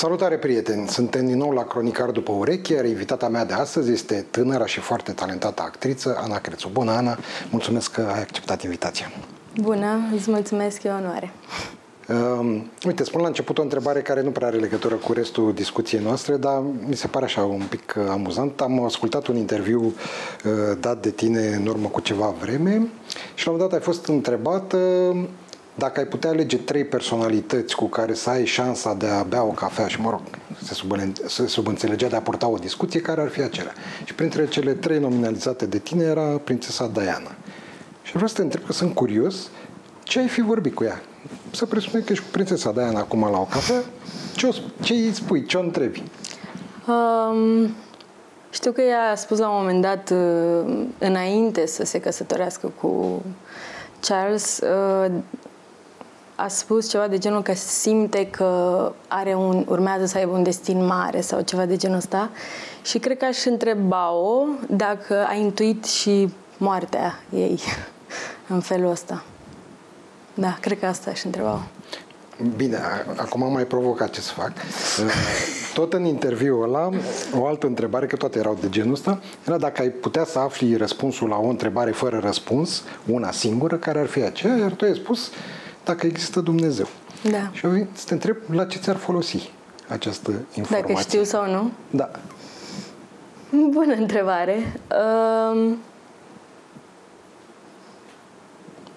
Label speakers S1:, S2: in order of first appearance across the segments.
S1: Salutare prieteni! Suntem din nou la Cronicar după ureche, iar invitata mea de astăzi este tânăra și foarte talentată actriță Ana Crețu. Bună, Ana! Mulțumesc că ai acceptat invitația.
S2: Bună, îți mulțumesc, e o onoare.
S1: Uh, uite, spun la început o întrebare care nu prea are legătură cu restul discuției noastre, dar mi se pare așa un pic uh, amuzant. Am ascultat un interviu uh, dat de tine în urmă cu ceva vreme și la un moment dat ai fost întrebată dacă ai putea alege trei personalități cu care să ai șansa de a bea o cafea și, mă rog, se, se subînțelegea de a purta o discuție, care ar fi acelea? Și printre cele trei nominalizate de tine era prințesa Diana. Și vreau să te întreb că sunt curios, ce ai fi vorbit cu ea? Să presupune că ești cu prințesa Diana acum la o cafea, ce, o, ce îi spui, ce o întrebi? Um,
S2: știu că ea a spus la un moment dat, uh, înainte să se căsătorească cu Charles, uh, a spus ceva de genul că simte că are un, urmează să aibă un destin mare sau ceva de genul ăsta și cred că aș întreba-o dacă a intuit și moartea ei în felul ăsta. Da, cred că asta aș întreba-o.
S1: Bine, acum am mai provocat ce să fac. Tot în interviul ăla, o altă întrebare, că toate erau de genul ăsta, era dacă ai putea să afli răspunsul la o întrebare fără răspuns, una singură, care ar fi aceea, iar tu ai spus dacă există Dumnezeu.
S2: Da.
S1: Și eu să te întreb la ce ți-ar folosi această informație.
S2: Dacă știu sau nu?
S1: Da.
S2: Bună întrebare. Um...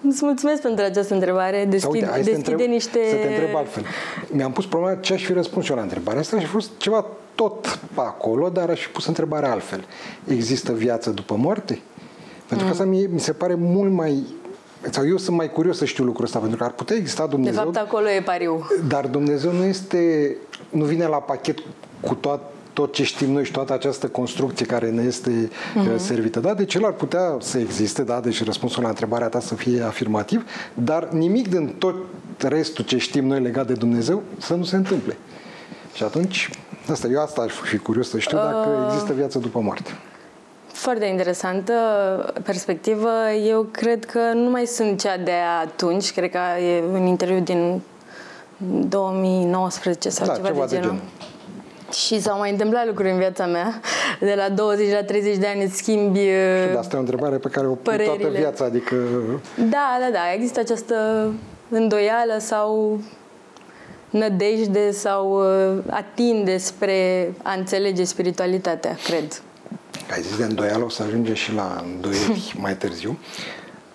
S2: Îți mulțumesc pentru această întrebare. Deschid, uite, deschide întreb, niște...
S1: Să te întreb altfel. Mi-am pus problema ce aș fi răspuns eu la întrebarea asta și a fost ceva tot pe acolo, dar aș fi pus întrebarea altfel. Există viață după moarte? Pentru mm. că asta mi, mi se pare mult mai sau eu sunt mai curios să știu lucrul ăsta, pentru că ar putea exista Dumnezeu.
S2: De fapt, acolo e pariu.
S1: Dar Dumnezeu nu este, nu vine la pachet cu tot, tot ce știm noi și toată această construcție care ne este uh-huh. servită. Da, deci el ar putea să existe, da, deci răspunsul la întrebarea ta să fie afirmativ, dar nimic din tot restul ce știm noi legat de Dumnezeu să nu se întâmple. Și atunci, asta, eu asta aș fi curios să știu dacă uh... există viață după moarte.
S2: Foarte interesantă perspectivă. Eu cred că nu mai sunt cea de atunci, cred că e un interviu din 2019 sau da, ceva, ceva de, de genul. Gen. Și s-au mai întâmplat lucruri în viața mea. De la 20 la 30 de ani îți schimbi
S1: Și de asta e o întrebare pe care o pui toată viața, adică...
S2: Da, da, da. Există această îndoială sau nădejde sau uh, atinde spre a înțelege spiritualitatea, cred
S1: ai zis de îndoială, o să ajungem și la îndoieli mai târziu.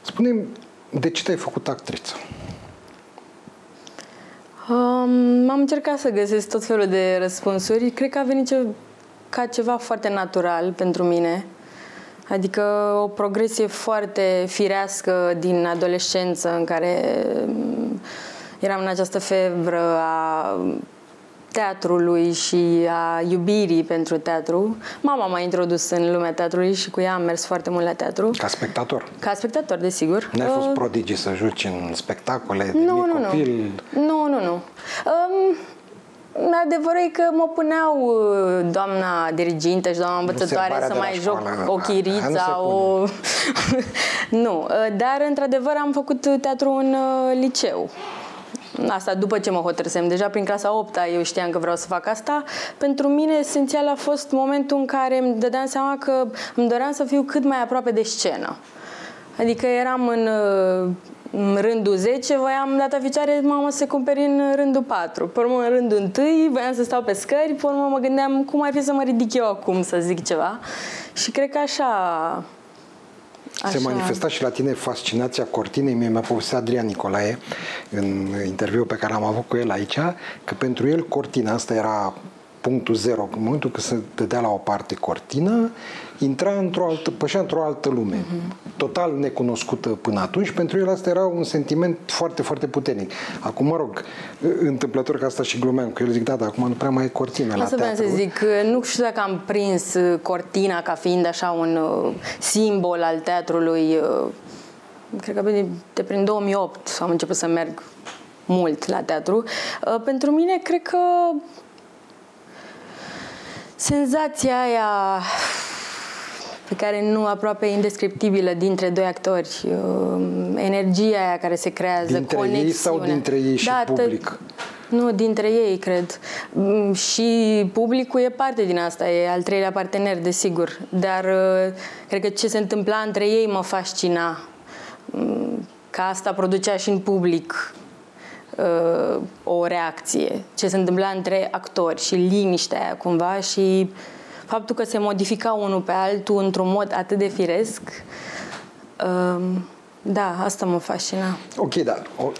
S1: spune de ce te-ai făcut actriță?
S2: Um, am încercat să găsesc tot felul de răspunsuri. Cred că a venit ce, ca ceva foarte natural pentru mine. Adică o progresie foarte firească din adolescență în care eram în această febră a teatrului și a iubirii pentru teatru. Mama m-a introdus în lumea teatrului și cu ea am mers foarte mult la teatru.
S1: Ca spectator?
S2: Ca spectator, desigur.
S1: Nu ai fost uh, prodigii să joci în spectacole de nu, mic
S2: nu,
S1: copil?
S2: Nu, nu, nu. nu. Um, Adevărul e că mă puneau uh, doamna dirigintă și doamna învățătoare să mai joc o chiriță, o... nu, uh, dar într-adevăr am făcut teatru în uh, liceu asta după ce mă hotărâsem, deja prin clasa 8 eu știam că vreau să fac asta. Pentru mine esențial a fost momentul în care îmi dădeam seama că îmi doream să fiu cât mai aproape de scenă. Adică eram în, în rândul 10, voiam data viitoare, mamă, să cumperi în rândul 4. Pe urmă, în rândul 1, voiam să stau pe scări, pe urmă mă gândeam cum ar fi să mă ridic eu acum să zic ceva. Și cred că așa
S1: Așa. Se manifesta și la tine fascinația cortinei. Mie mi-a povestit Adrian Nicolae în interviul pe care am avut cu el aici, că pentru el cortina asta era punctul zero. În momentul când se dădea la o parte cortina, intra într-o altă, pășea într-o altă lume, uh-huh. total necunoscută până atunci. Pentru el asta era un sentiment foarte, foarte puternic. Acum, mă rog, întâmplător că asta și glumeam cu el, zic, da, dar acum nu prea mai e cortina la teatru.
S2: să zic, nu știu dacă am prins cortina ca fiind așa un uh, simbol al teatrului. Uh, cred că de prin 2008 am început să merg mult la teatru. Uh, pentru mine, cred că senzația aia pe care nu aproape indescriptibilă dintre doi actori, uh, energia aia care se creează,
S1: dintre
S2: conexiune.
S1: ei sau dintre ei și
S2: da,
S1: public?
S2: Nu, dintre ei, cred. Mm, și publicul e parte din asta, e al treilea partener, desigur. Dar uh, cred că ce se întâmpla între ei mă fascina. Mm, că asta producea și în public uh, o reacție. Ce se întâmpla între actori și liniștea aia cumva și faptul că se modifica unul pe altul într-un mod atât de firesc. Uh, da, asta mă fascina.
S1: Ok, da. O,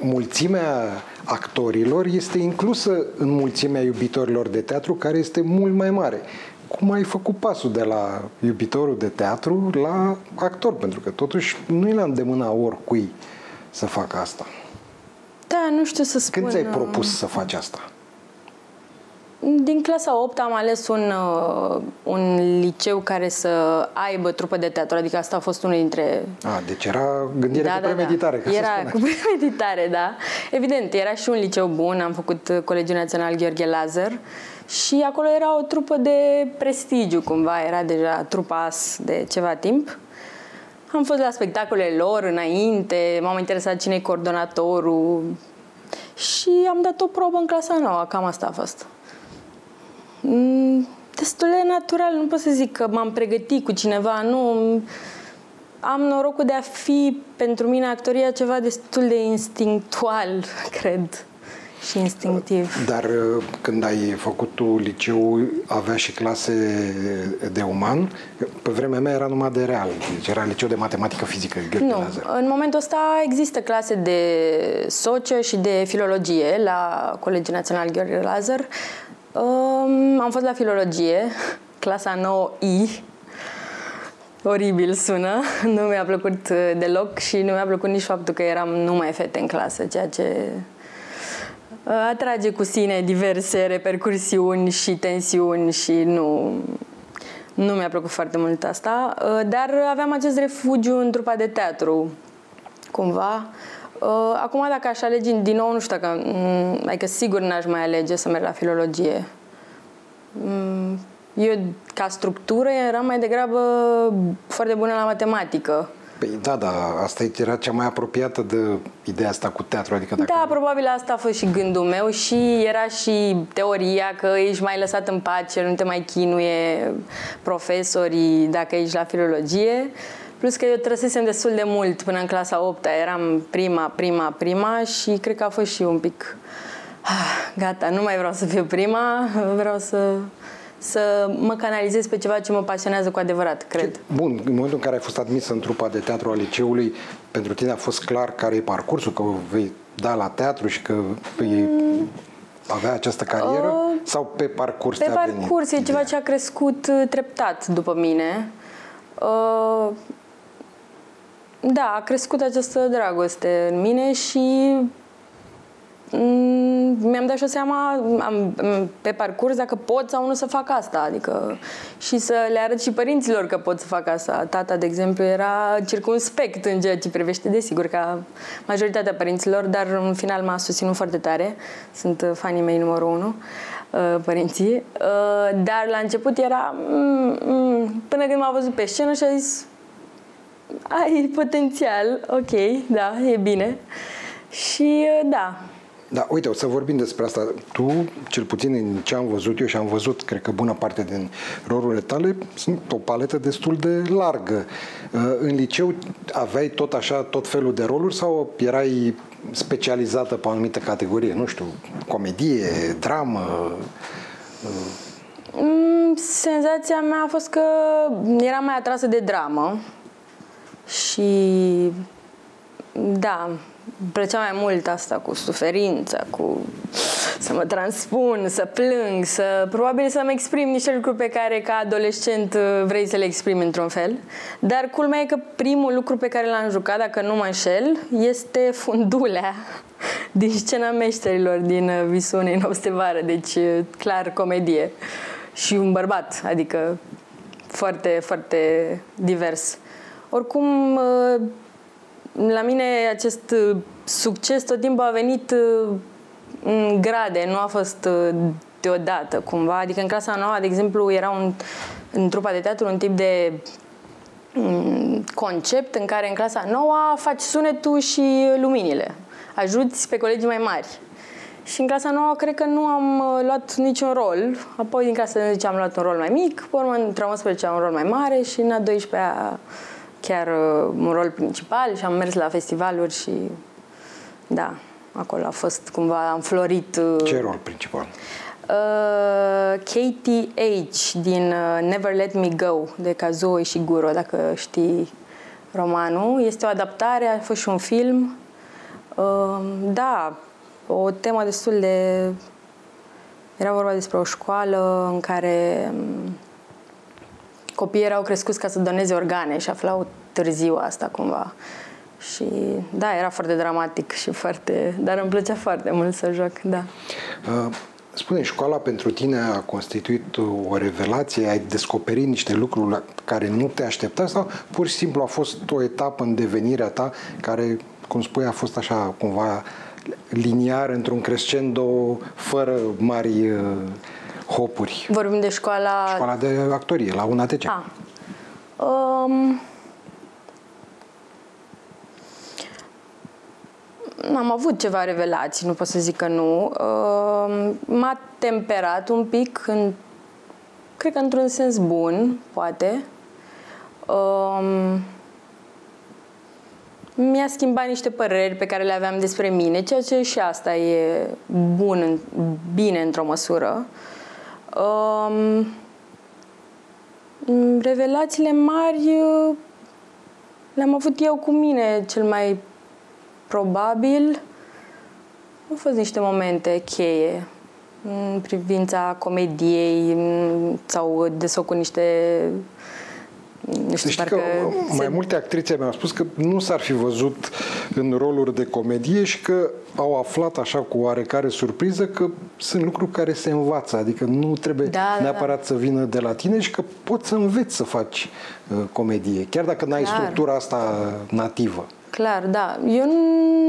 S1: mulțimea actorilor este inclusă în mulțimea iubitorilor de teatru, care este mult mai mare. Cum ai făcut pasul de la iubitorul de teatru la actor? Pentru că totuși nu e la îndemâna oricui să facă asta.
S2: Da, nu știu să spun.
S1: Când ți-ai propus să faci asta?
S2: Din clasa 8 am ales un, uh, un liceu care să aibă trupă de teatru, adică asta a fost unul dintre...
S1: A, deci era gândire da, cu premeditare,
S2: da, da. Era cu premeditare, da. Evident, era și un liceu bun, am făcut Colegiul Național Gheorghe Lazar și acolo era o trupă de prestigiu cumva, era deja trupa AS de ceva timp. Am fost la spectacolele lor înainte, m-am interesat cine e coordonatorul și am dat o probă în clasa nouă, cam asta a fost. Mm, destul de natural, nu pot să zic că m-am pregătit cu cineva, nu. Am norocul de a fi pentru mine actoria ceva destul de instinctual, cred și instinctiv.
S1: Dar uh, când ai făcut tu liceu, avea și clase de uman? Pe vremea mea era numai de real, deci era liceu de matematică fizică.
S2: Nu, în momentul ăsta există clase de socio și de filologie la Colegiul Național Gheorghe Lazar. Um, am fost la filologie, clasa 9I. Oribil sună, nu mi-a plăcut uh, deloc și nu mi-a plăcut nici faptul că eram numai fete în clasă, ceea ce uh, atrage cu sine diverse repercursiuni și tensiuni și nu, nu mi-a plăcut foarte mult asta, uh, dar aveam acest refugiu în trupa de teatru, cumva, Uh, acum, dacă aș alege din nou, nu știu dacă, mm, adică sigur n-aș mai alege să merg la filologie. Mm, eu, ca structură, eram mai degrabă foarte bună la matematică.
S1: Păi da, da, asta era cea mai apropiată de ideea asta cu teatru. Adică dacă...
S2: Da, probabil asta a fost și gândul meu și era și teoria că ești mai lăsat în pace, nu te mai chinuie profesorii dacă ești la filologie. Plus că eu trăsesem destul de mult până în clasa 8 eram prima, prima, prima și cred că a fost și un pic ah, gata, nu mai vreau să fiu prima, vreau să să mă canalizez pe ceva ce mă pasionează cu adevărat, cred.
S1: Bun, în momentul în care ai fost admis în trupa de teatru a liceului, pentru tine a fost clar care e parcursul, că vei da la teatru și că vei mm. avea această carieră? Uh, sau pe parcurs
S2: Pe parcurs, e ceva ce a crescut uh, treptat după mine. Uh, da, a crescut această dragoste în mine și mm, mi-am dat și o seama am, pe parcurs dacă pot sau nu să fac asta, adică și să le arăt și părinților că pot să fac asta. Tata, de exemplu, era circunspect în ceea ce privește, desigur, ca majoritatea părinților, dar în final m-a susținut foarte tare. Sunt fanii mei numărul unu, uh, părinții. Uh, dar la început era mm, mm, până când m-a văzut pe scenă și a zis ai potențial, ok, da, e bine. Și da.
S1: Da, uite, o să vorbim despre asta. Tu, cel puțin în ce am văzut eu și am văzut, cred că bună parte din rolurile tale, sunt o paletă destul de largă. Uh, în liceu aveai tot așa, tot felul de roluri sau erai specializată pe o anumită categorie? Nu știu, comedie, dramă?
S2: Mm, senzația mea a fost că eram mai atrasă de dramă și da, îmi plăcea mai mult asta cu suferința, cu să mă transpun, să plâng, să probabil să-mi exprim niște lucruri pe care ca adolescent uh, vrei să le exprimi într-un fel. Dar culmea e că primul lucru pe care l-am jucat, dacă nu mă înșel, este fundulea din scena meșterilor din uh, Visul unei nopți de vară, deci uh, clar comedie. Și un bărbat, adică foarte, foarte divers. Oricum, uh, la mine acest uh, succes tot timpul a venit uh, în grade, nu a fost deodată cumva. Adică în clasa nouă, de exemplu, era un, în trupa de teatru un tip de mm, concept în care în clasa nouă faci sunetul și luminile. Ajuți pe colegii mai mari. Și în clasa nouă cred că nu am uh, luat niciun rol. Apoi din clasa 10 am luat un rol mai mic, pe urmă în 11 am un rol mai mare și în a 12-a chiar uh, un rol principal și am mers la festivaluri și da, acolo a fost cumva, am florit.
S1: Uh, Ce rol principal?
S2: Uh, KTH din uh, Never Let Me Go de Kazuo Ishiguro, dacă știi romanul. Este o adaptare, a fost și un film. Uh, da, o temă destul de... Era vorba despre o școală în care um, copiii erau crescuți ca să doneze organe și aflau târziu asta cumva. Și da, era foarte dramatic și foarte... Dar îmi plăcea foarte mult să joc, da.
S1: Uh, spune, școala pentru tine a constituit o revelație? Ai descoperit niște lucruri la care nu te aștepta sau pur și simplu a fost o etapă în devenirea ta care, cum spui, a fost așa cumva liniar într-un crescendo fără mari uh, hopuri?
S2: Vorbim de școala...
S1: Școala de actorie, la UNATC. Ah. Um,
S2: am avut ceva revelații, nu pot să zic că nu. Uh, m-a temperat un pic, în, cred că într-un sens bun, poate. Uh, mi-a schimbat niște păreri pe care le aveam despre mine, ceea ce și asta e bun, bine într-o măsură. Um, revelațiile mari uh, le-am avut eu cu mine cel mai probabil. Au fost niște momente cheie în privința comediei sau de cu niște
S1: nu știu, Știi că mai se... multe actrițe mi-au spus că nu s-ar fi văzut în roluri de comedie și că au aflat așa cu oarecare surpriză că sunt lucruri care se învață, adică nu trebuie da, da neapărat da. să vină de la tine și că poți să înveți să faci uh, comedie, chiar dacă n-ai Clar. structura asta nativă.
S2: Clar, da. Eu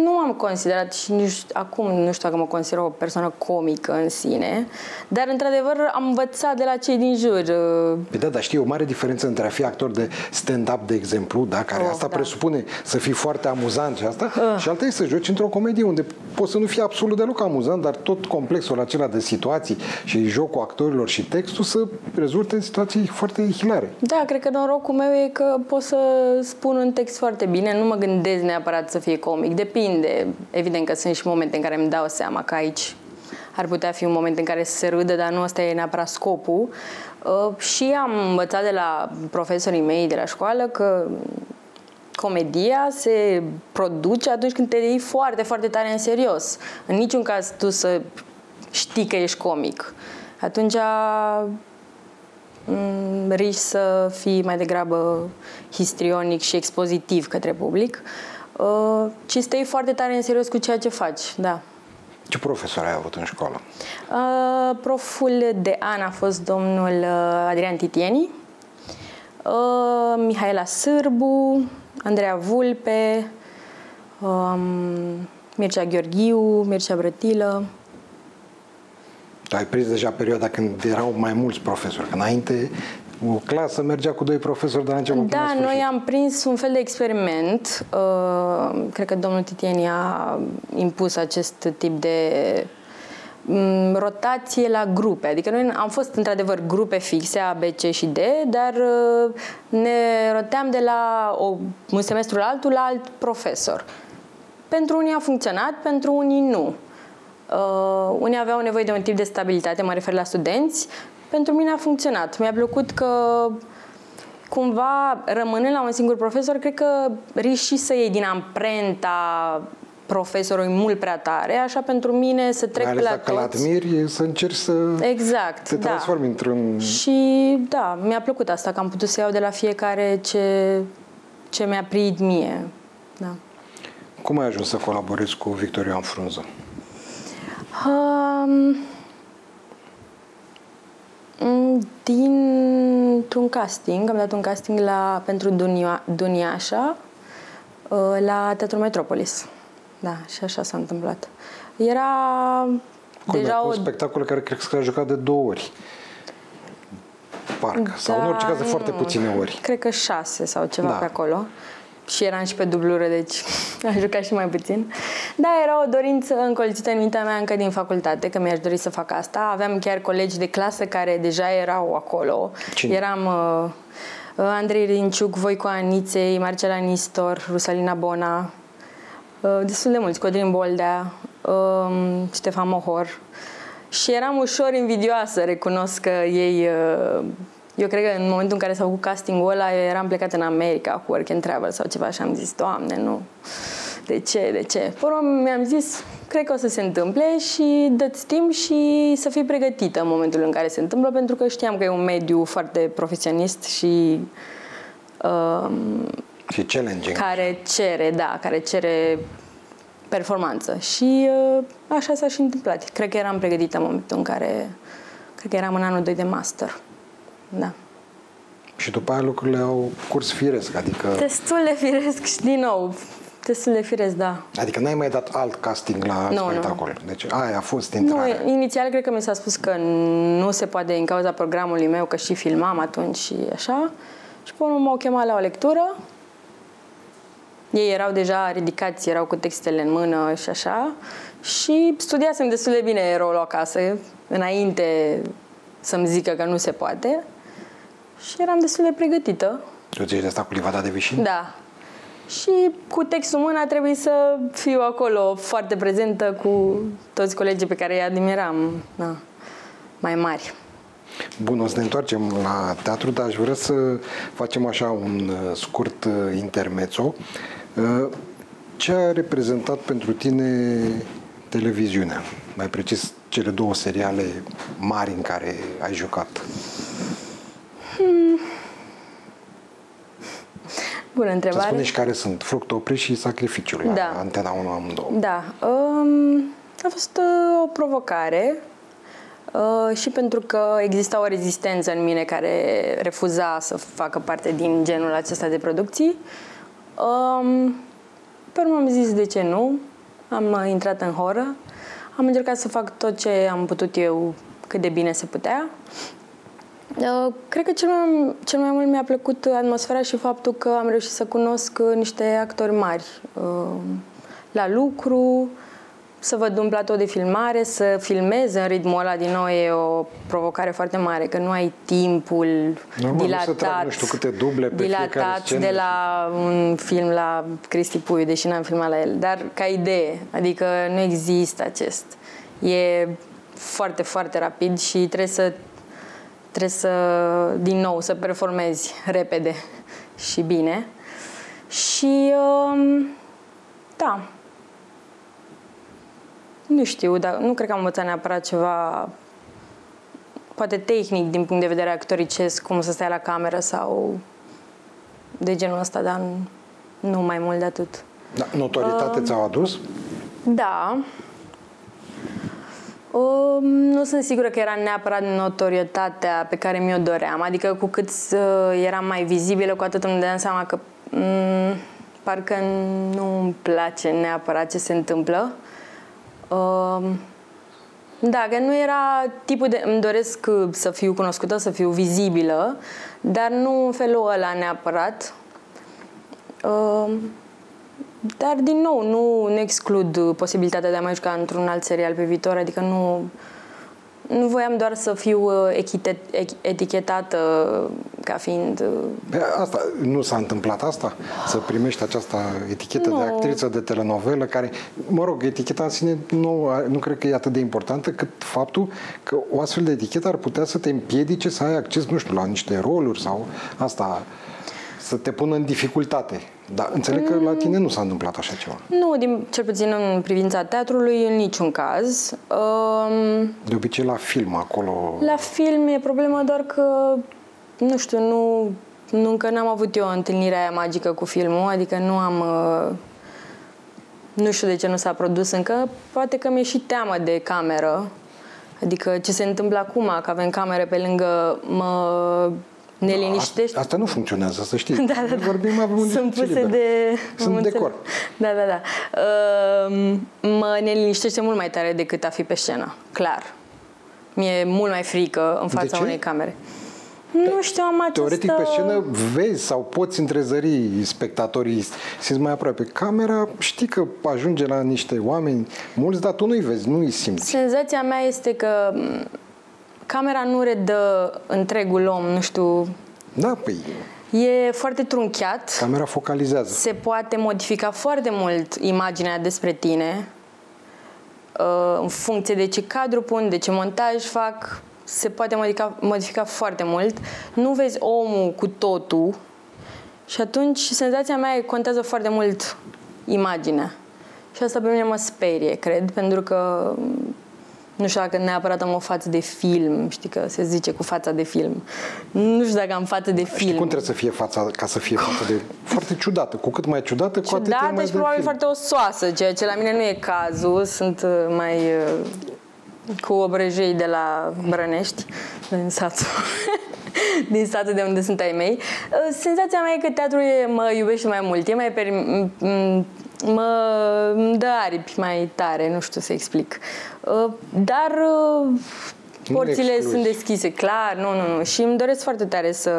S2: nu am considerat și nici acum nu știu dacă mă consider o persoană comică în sine, dar într-adevăr am învățat de la cei din jur.
S1: Păi da, dar știi, o mare diferență între a fi actor de stand-up, de exemplu, da, care oh, asta da. presupune să fii foarte amuzant și asta, uh. și alta e să joci într-o comedie unde poți să nu fii absolut deloc amuzant, dar tot complexul acela de situații și jocul actorilor și textul să rezulte în situații foarte hilare.
S2: Da, cred că norocul meu e că pot să spun un text foarte bine, nu mă gândesc forțez neapărat să fie comic. Depinde. Evident că sunt și momente în care îmi dau seama că aici ar putea fi un moment în care să se râdă, dar nu ăsta e neapărat scopul. Uh, și am învățat de la profesorii mei de la școală că comedia se produce atunci când te iei foarte, foarte tare în serios. În niciun caz tu să știi că ești comic. Atunci mm, riști să fii mai degrabă histrionic și expozitiv către public, uh, ci stai foarte tare în serios cu ceea ce faci, da.
S1: Ce profesor ai avut în școală?
S2: Uh, proful de an a fost domnul uh, Adrian Titieni, uh, Mihaela Sârbu, Andreea Vulpe, um, Mircea Gheorghiu, Mircea Brătilă.
S1: ai prins deja perioada când erau mai mulți profesori, că înainte o clasă mergea cu doi profesori de la început
S2: Da, noi am prins un fel de experiment. Uh, cred că domnul Titieni a impus acest tip de mm, rotație la grupe. Adică noi am fost într-adevăr grupe fixe, A, B, C și D, dar uh, ne roteam de la o, un semestru la altul la alt profesor. Pentru unii a funcționat, pentru unii nu. Uh, unii aveau nevoie de un tip de stabilitate, mă refer la studenți, pentru mine a funcționat. Mi-a plăcut că cumva rămânând la un singur profesor, cred că riști să iei din amprenta profesorului mult prea tare, așa pentru mine să trec
S1: Mai
S2: la
S1: dacă toți. admiri, să încerci să
S2: exact,
S1: te da. transformi da. într-un...
S2: Și da, mi-a plăcut asta, că am putut să iau de la fiecare ce, ce mi-a prit mie. Da.
S1: Cum ai ajuns să colaborezi cu Victoria Frunză?
S2: Um, Mm, dintr-un casting, am dat un casting la, pentru Dunia, Duniașa uh, la Teatrul Metropolis. Da, și așa s-a întâmplat. Era
S1: Cum deja o... spectacol care cred că a jucat de două ori. Parcă. Da, sau în orice caz de foarte puține ori.
S2: Cred că șase sau ceva da. pe acolo. Și eram și pe dublură, deci am jucat și mai puțin. Da, era o dorință încolțită în mintea mea încă din facultate, că mi-aș dori să fac asta. Aveam chiar colegi de clasă care deja erau acolo.
S1: Cine?
S2: Eram uh, Andrei Rinciuc, Voico Aniței, Marcela Nistor, Rusalina Bona, uh, destul de mulți, Codrin Boldea, uh, Ștefan Mohor. Și eram ușor invidioasă, recunosc că ei uh, eu cred că în momentul în care s-a făcut castingul ăla, eu eram plecat în America cu work and travel sau ceva și am zis, Doamne, nu. De ce, de ce? Până mi-am zis, cred că o să se întâmple și dă-ți timp și să fii pregătită în momentul în care se întâmplă, pentru că știam că e un mediu foarte profesionist și
S1: um, și challenging.
S2: Care cere, da, care cere performanță. Și uh, așa s-a și întâmplat. Cred că eram pregătită în momentul în care, cred că eram în anul 2 de master. Da.
S1: Și după aia lucrurile au curs firesc, adică...
S2: Destul de firesc și din nou, destul de firesc, da.
S1: Adică n-ai mai dat alt casting la nu, spectacol. Nu. Deci aia a fost intrarea.
S2: Nu, inițial cred că mi s-a spus că nu se poate din cauza programului meu, că și filmam atunci și așa. Și până m-au chemat la o lectură. Ei erau deja ridicați, erau cu textele în mână și așa. Și studiasem destul de bine rolul acasă, înainte să-mi zică că nu se poate și eram destul de pregătită.
S1: Tu ți de asta cu livada de vișin?
S2: Da. Și cu textul mâna trebuie să fiu acolo foarte prezentă cu toți colegii pe care îi admiram, da, mai mari.
S1: Bun, o să ne întoarcem la teatru, dar aș vrea să facem așa un uh, scurt uh, intermezzo. Uh, ce a reprezentat pentru tine televiziunea? Mai precis, cele două seriale mari în care ai jucat? Hmm.
S2: Bună întrebare. Să
S1: spune și care sunt fructoprii și sacrificiul da. la Antena 1 amândouă.
S2: Da. Um, a fost uh, o provocare uh, și pentru că exista o rezistență în mine care refuza să facă parte din genul acesta de producții. Um, pe urmă am zis de ce nu. Am intrat în horă. Am încercat să fac tot ce am putut eu cât de bine se putea. Uh, cred că cel mai, cel mai mult mi-a plăcut atmosfera și faptul că am reușit să cunosc niște actori mari uh, la lucru, să văd un platou de filmare, să filmez în ritmul ăla din nou e o provocare foarte mare, că nu ai timpul Normal, dilatat, nu, trag,
S1: nu știu câte duble pe
S2: dilatat
S1: scenă.
S2: de la un film la Cristi Puiu, deși n-am filmat la el, dar ca idee, adică nu există acest. E foarte, foarte rapid și trebuie să trebuie să, din nou, să performezi repede și bine. Și, um, da, nu știu, dar nu cred că am învățat neapărat ceva poate tehnic din punct de vedere actoricesc, cum să stai la cameră sau de genul ăsta, dar nu mai mult de atât.
S1: Da, notoritate uh, ți-au adus?
S2: Da. Uh, nu sunt sigură că era neapărat notorietatea pe care mi-o doream. Adică cu cât uh, eram mai vizibilă, cu atât îmi dădeam seama că um, parcă nu îmi place neapărat ce se întâmplă. Uh, da, că nu era tipul de... Îmi doresc să fiu cunoscută, să fiu vizibilă, dar nu în felul ăla neapărat. Uh, dar, din nou, nu, nu exclud posibilitatea de a mai juca într-un alt serial pe viitor, adică nu, nu voiam doar să fiu uh, etichetată ca fiind...
S1: Uh, asta, nu s-a întâmplat asta? Să primești această etichetă nu. de actriță de telenovelă care, mă rog, eticheta în sine nu, nu cred că e atât de importantă cât faptul că o astfel de etichetă ar putea să te împiedice să ai acces, nu știu, la niște roluri sau asta să te pună în dificultate. Dar înțeleg că la tine nu s-a întâmplat așa ceva.
S2: Nu, din, cel puțin în privința teatrului, în niciun caz. Um,
S1: de obicei la film acolo...
S2: La film e problema doar că, nu știu, nu, nu încă n-am avut eu întâlnirea aia magică cu filmul, adică nu am... Uh, nu știu de ce nu s-a produs încă, poate că mi-e și teamă de cameră. Adică ce se întâmplă acum, că avem camere pe lângă, mă ne liniștești.
S1: Asta nu funcționează, să știi.
S2: Da, da, da.
S1: Vorbim, avem un
S2: Sunt puse de...
S1: Sunt decor.
S2: Da, da, da. Uh, mă neliniștește mult mai tare decât a fi pe scenă. Clar. Mi-e mult mai frică în fața unei camere. Nu știu, am această...
S1: Teoretic pe scenă vezi sau poți întrezări spectatorii, simți mai aproape. Camera știi că ajunge la niște oameni mulți, dar tu nu-i vezi, nu-i simți.
S2: Senzația mea este că camera nu redă întregul om, nu știu...
S1: Da, păi...
S2: E foarte trunchiat.
S1: Camera focalizează.
S2: Se poate modifica foarte mult imaginea despre tine uh, în funcție de ce cadru pun, de ce montaj fac, se poate modifica, modifica foarte mult. Nu vezi omul cu totul și atunci senzația mea contează foarte mult imaginea. Și asta pe mine mă sperie, cred, pentru că nu știu dacă neapărat am o față de film, știi că se zice cu fața de film. Nu știu dacă am față de film. Știi
S1: cum trebuie să fie fața, ca să fie față de... Foarte ciudată. Cu cât mai ciudată, cu atât mai
S2: și probabil foarte osoasă, ceea ce la mine nu e cazul. Sunt uh, mai uh, cu obrăjei de la Brănești, din satul, din satul de unde sunt ai mei. Uh, senzația mea e că teatrul e, mă iubește mai mult, e mai per, mă dă aripi mai tare, nu știu să explic. Uh, dar uh, porțile sunt deschise, clar, nu, nu, nu. Și îmi doresc foarte tare să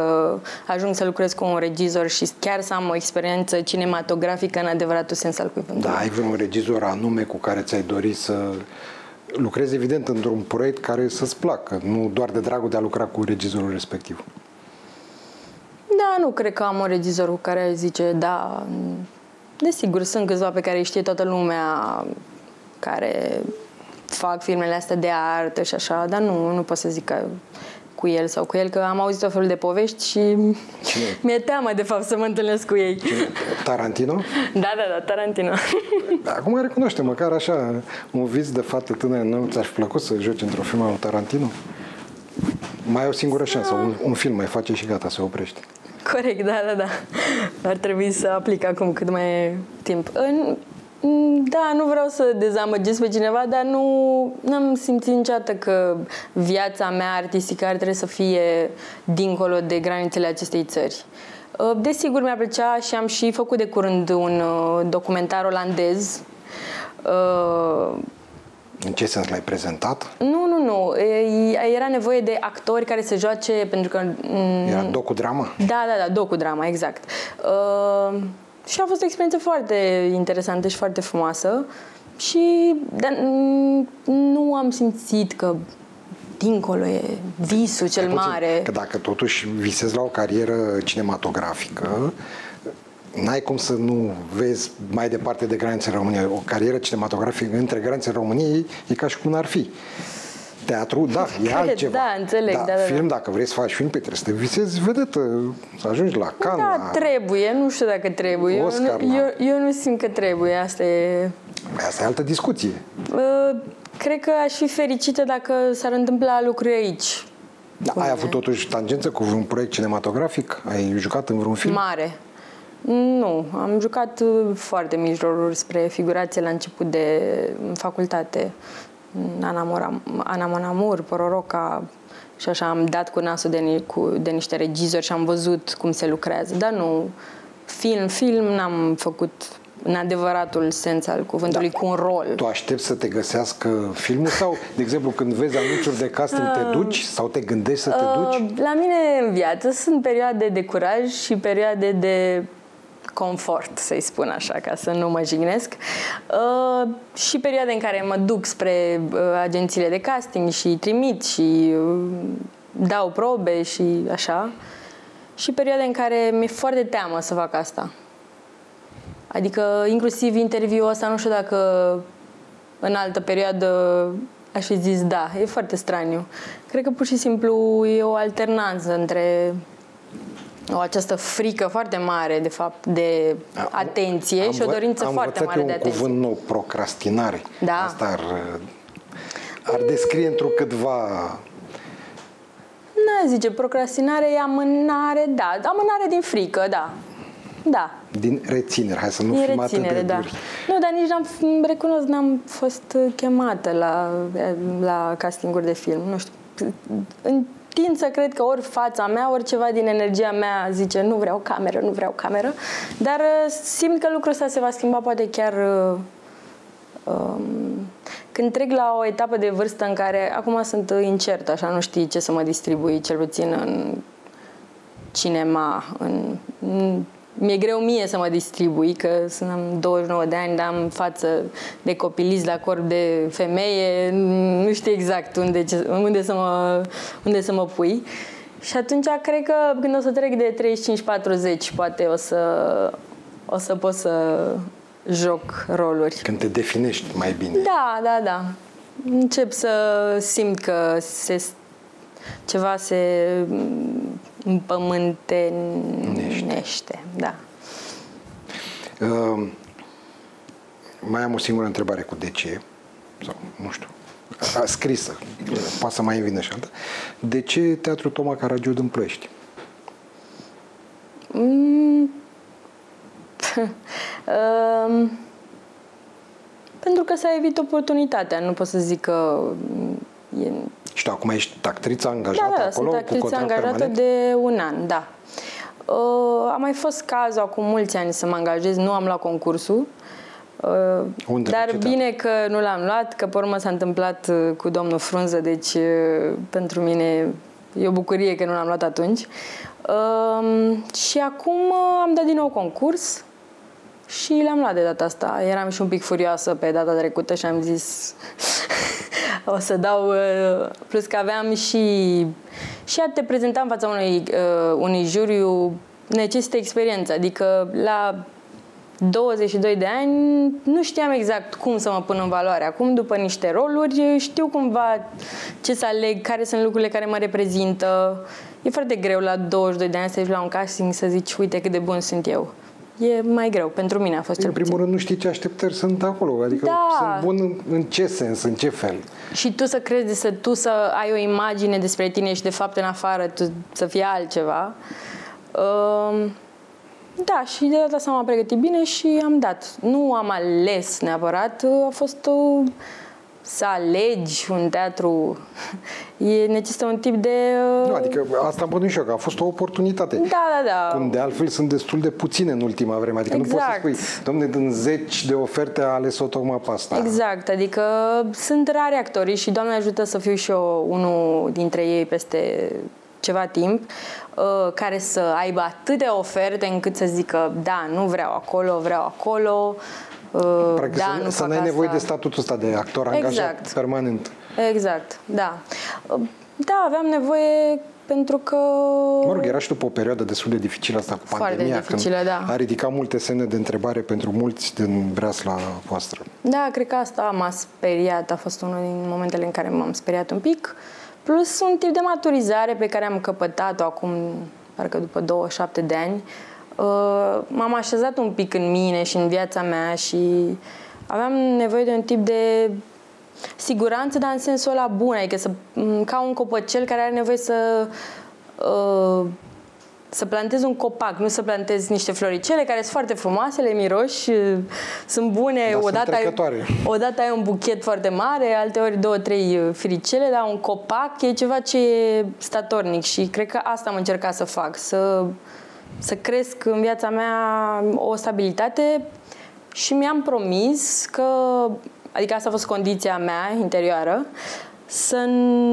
S2: ajung să lucrez cu un regizor și chiar să am o experiență cinematografică în adevăratul sens al cuvântului.
S1: Da, ai vreun regizor anume cu care ți-ai dori să lucrezi evident într-un proiect care să-ți placă, nu doar de dragul de a lucra cu regizorul respectiv.
S2: Da, nu cred că am un regizor cu care zice, da, desigur, sunt câțiva pe care îi știe toată lumea care fac filmele astea de artă și așa, dar nu, nu pot să zic că cu el sau cu el, că am auzit o fel de povești și Cine? mi-e teamă de fapt să mă întâlnesc cu ei. Cine?
S1: Tarantino?
S2: Da, da, da, Tarantino.
S1: Acum recunoaște, măcar așa, un vis de fată tânără, nu ți-aș plăcut să joci într-o film al Tarantino? Mai ai o singură șansă, un, un film mai face și gata, se oprește.
S2: Corect, da, da, da. Ar trebui să aplic acum cât mai e timp. În, da, nu vreau să dezamăgesc pe cineva, dar nu am simțit niciodată că viața mea artistică ar trebui să fie dincolo de granițele acestei țări. Uh, desigur, mi-ar plăcea și am și făcut de curând un uh, documentar olandez
S1: uh, în ce sens l-ai prezentat?
S2: Nu, nu, nu. Era nevoie de actori care să joace pentru că...
S1: Mm, Era docudrama?
S2: Da, da, da, docudrama, exact. Uh, și a fost o experiență foarte interesantă și foarte frumoasă. Și dar, mm, nu am simțit că dincolo e visul cel mare.
S1: Că dacă totuși visezi la o carieră cinematografică, n-ai cum să nu vezi mai departe de granițele României. O carieră cinematografică între granițele României e ca și cum n-ar fi. Teatru, da, e altceva.
S2: Da, înțeleg. Da, da, da,
S1: film, dacă vrei să faci film, pe trebuie să te visezi vedetă, să ajungi la Cannes.
S2: Da, la... trebuie, nu știu dacă trebuie. Oscar, eu, nu, eu, eu nu simt că trebuie, asta e...
S1: Păi asta e altă discuție.
S2: Uh, cred că aș fi fericită dacă s-ar întâmpla lucruri aici.
S1: Da, ai avut totuși tangență cu vreun proiect cinematografic? Ai jucat în vreun film?
S2: Mare. Nu, am jucat uh, foarte mici roluri spre figurație la început de facultate. Ana, Ana Monamur, Pororoca și așa am dat cu nasul de, cu, de niște regizori și am văzut cum se lucrează. Dar nu, film, film n-am făcut în adevăratul sens al cuvântului, da. cu un rol.
S1: Tu aștepți să te găsească filmul sau, de exemplu, când vezi anunțuri de casting, te uh, duci sau te gândești să te duci?
S2: La mine în viață sunt perioade de curaj și perioade de confort, să-i spun așa, ca să nu mă jignesc. Uh, și perioade în care mă duc spre uh, agențiile de casting și trimit și uh, dau probe și așa. Și perioade în care mi-e foarte teamă să fac asta. Adică, inclusiv interviul ăsta, nu știu dacă în altă perioadă aș fi zis da. E foarte straniu. Cred că pur și simplu e o alternanță între o această frică foarte mare, de fapt, de atenție am, și o dorință
S1: am
S2: foarte mare de atenție.
S1: un cuvânt nou, procrastinare.
S2: Da.
S1: Asta ar, ar descrie într-o câtva...
S2: Nu zice, procrastinare e amânare, da, amânare din frică, da. Da.
S1: Din reținere, hai să nu din fim reținere, atât de da. duri.
S2: Nu, dar nici n-am, recunosc, n-am fost chemată la, la castinguri de film. Nu știu, în tind să cred că ori fața mea, ori ceva din energia mea zice nu vreau cameră, nu vreau cameră, dar uh, simt că lucrul ăsta se va schimba poate chiar uh, um, când trec la o etapă de vârstă în care acum sunt incert, așa nu știi ce să mă distribui, cel puțin în cinema. În, în, mi-e greu mie să mă distribui, că sunt 29 de ani, dar am față de copilist la corp de femeie, nu știu exact unde, ce, unde, să, mă, unde să mă pui. Și atunci cred că când o să trec de 35-40, poate o să, o să pot să joc roluri.
S1: Când te definești mai bine.
S2: Da, da, da. Încep să simt că se, ceva se împământenește. Da.
S1: Uh, mai am o singură întrebare cu de ce, sau nu știu, a, scrisă, poate să mai vină și alta. De ce Teatrul Toma Caragiu în Plăști? Mm.
S2: um, pentru că s-a evit oportunitatea, nu pot să zic că
S1: e... Și tu acum ești actriță angajată
S2: da, da,
S1: acolo?
S2: sunt actriță angajată permanent? de un an, da. Uh, a mai fost cazul acum mulți ani să mă angajez, nu am luat concursul. Uh, Unde? Dar bine că nu l-am luat, că pe urmă s-a întâmplat uh, cu domnul Frunză, deci uh, pentru mine e o bucurie că nu l-am luat atunci. Uh, și acum uh, am dat din nou concurs și l-am luat de data asta. Eram și un pic furioasă pe data trecută și am zis o să dau... Uh, plus că aveam și... Și a te prezenta în fața unui, uh, unui juriu necesită experiență. Adică la 22 de ani nu știam exact cum să mă pun în valoare. Acum, după niște roluri, știu cumva ce să aleg, care sunt lucrurile care mă reprezintă. E foarte greu la 22 de ani să ieși la un casting să zici, uite cât de bun sunt eu e mai greu. Pentru mine a fost
S1: În primul rând nu știi ce așteptări sunt acolo. Adică da. sunt bun în, în ce sens, în ce fel.
S2: Și tu să crezi, să tu să ai o imagine despre tine și de fapt în afară tu să fie altceva. Uh, da, și de data asta m-am pregătit bine și am dat. Nu am ales neapărat, a fost o să alegi un teatru e necesită un tip de...
S1: Uh... Nu, adică asta am și eu, că a fost o oportunitate.
S2: Da, da, da.
S1: Cum de altfel sunt destul de puține în ultima vreme. Adică exact. nu poți să exact. spui, domne, din zeci de oferte a ales-o tocmai pe asta.
S2: Exact, adică sunt rari actorii și Doamne ajută să fiu și eu unul dintre ei peste ceva timp, uh, care să aibă atâtea oferte încât să zică, da, nu vreau acolo, vreau acolo,
S1: Uh, Practic da, să, nu să n-ai nevoie de statutul ăsta de actor exact. angajat permanent.
S2: Exact, da. Uh, da, aveam nevoie pentru că...
S1: Mă rog, era și după o perioadă destul de dificilă asta cu Foarte pandemia, dificilă, când da. a ridicat multe semne de întrebare pentru mulți din breasla voastră.
S2: Da, cred că asta m-a speriat, a fost unul din momentele în care m-am speriat un pic. Plus un tip de maturizare pe care am căpătat-o acum, parcă după 27 de ani, Uh, m-am așezat un pic în mine și în viața mea și aveam nevoie de un tip de siguranță, dar în sensul ăla bun, adică să, ca un copăcel care are nevoie să uh, să plantezi un copac, nu să plantezi niște floricele care sunt foarte frumoase, le miroși, sunt bune,
S1: da,
S2: odată, ai, odată ai un buchet foarte mare, alteori două, trei firicele, dar un copac e ceva ce e statornic și cred că asta am încercat să fac, să să cresc în viața mea o stabilitate și mi-am promis că, adică asta a fost condiția mea interioară, să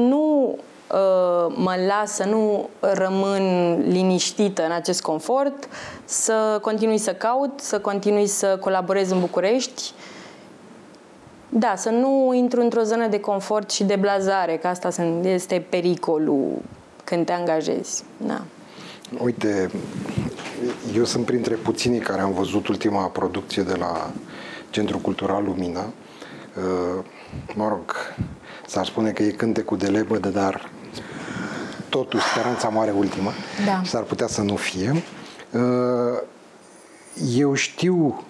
S2: nu uh, mă las, să nu rămân liniștită în acest confort, să continui să caut, să continui să colaborez în București. Da, să nu intru într-o zonă de confort și de blazare, că asta este pericolul când te angajezi. Da.
S1: Uite, eu sunt printre puținii care am văzut ultima producție de la Centrul Cultural Lumina. Uh, mă rog, s-ar spune că e cântecul de lebădă, dar totuși speranța moare ultima da. s-ar putea să nu fie. Uh, eu știu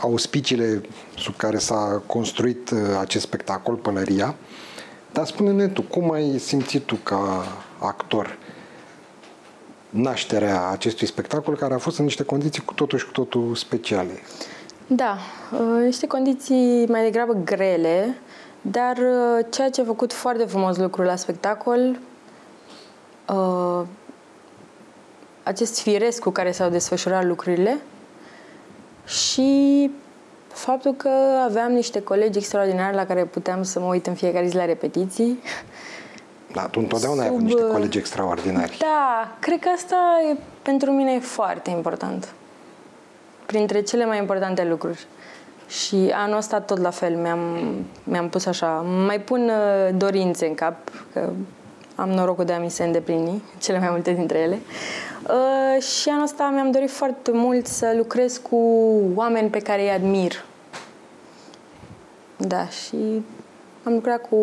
S1: auspiciile sub care s-a construit uh, acest spectacol, Pălăria, dar spune-ne tu, cum ai simțit tu ca actor nașterea acestui spectacol, care a fost în niște condiții cu totul și cu totul speciale.
S2: Da, uh, niște condiții mai degrabă grele, dar uh, ceea ce a făcut foarte frumos lucrul la spectacol, uh, acest firesc cu care s-au desfășurat lucrurile și faptul că aveam niște colegi extraordinari la care puteam să mă uit în fiecare zi la repetiții
S1: Da, tu întotdeauna Sub... ai avut niște colegi extraordinari.
S2: Da, cred că asta e, pentru mine e foarte important. Printre cele mai importante lucruri. Și anul ăsta tot la fel, mi-am, mi-am pus așa, mai pun uh, dorințe în cap, că am norocul de a mi se îndeplini, cele mai multe dintre ele. Uh, și anul ăsta mi-am dorit foarte mult să lucrez cu oameni pe care îi admir. Da, și am lucrat cu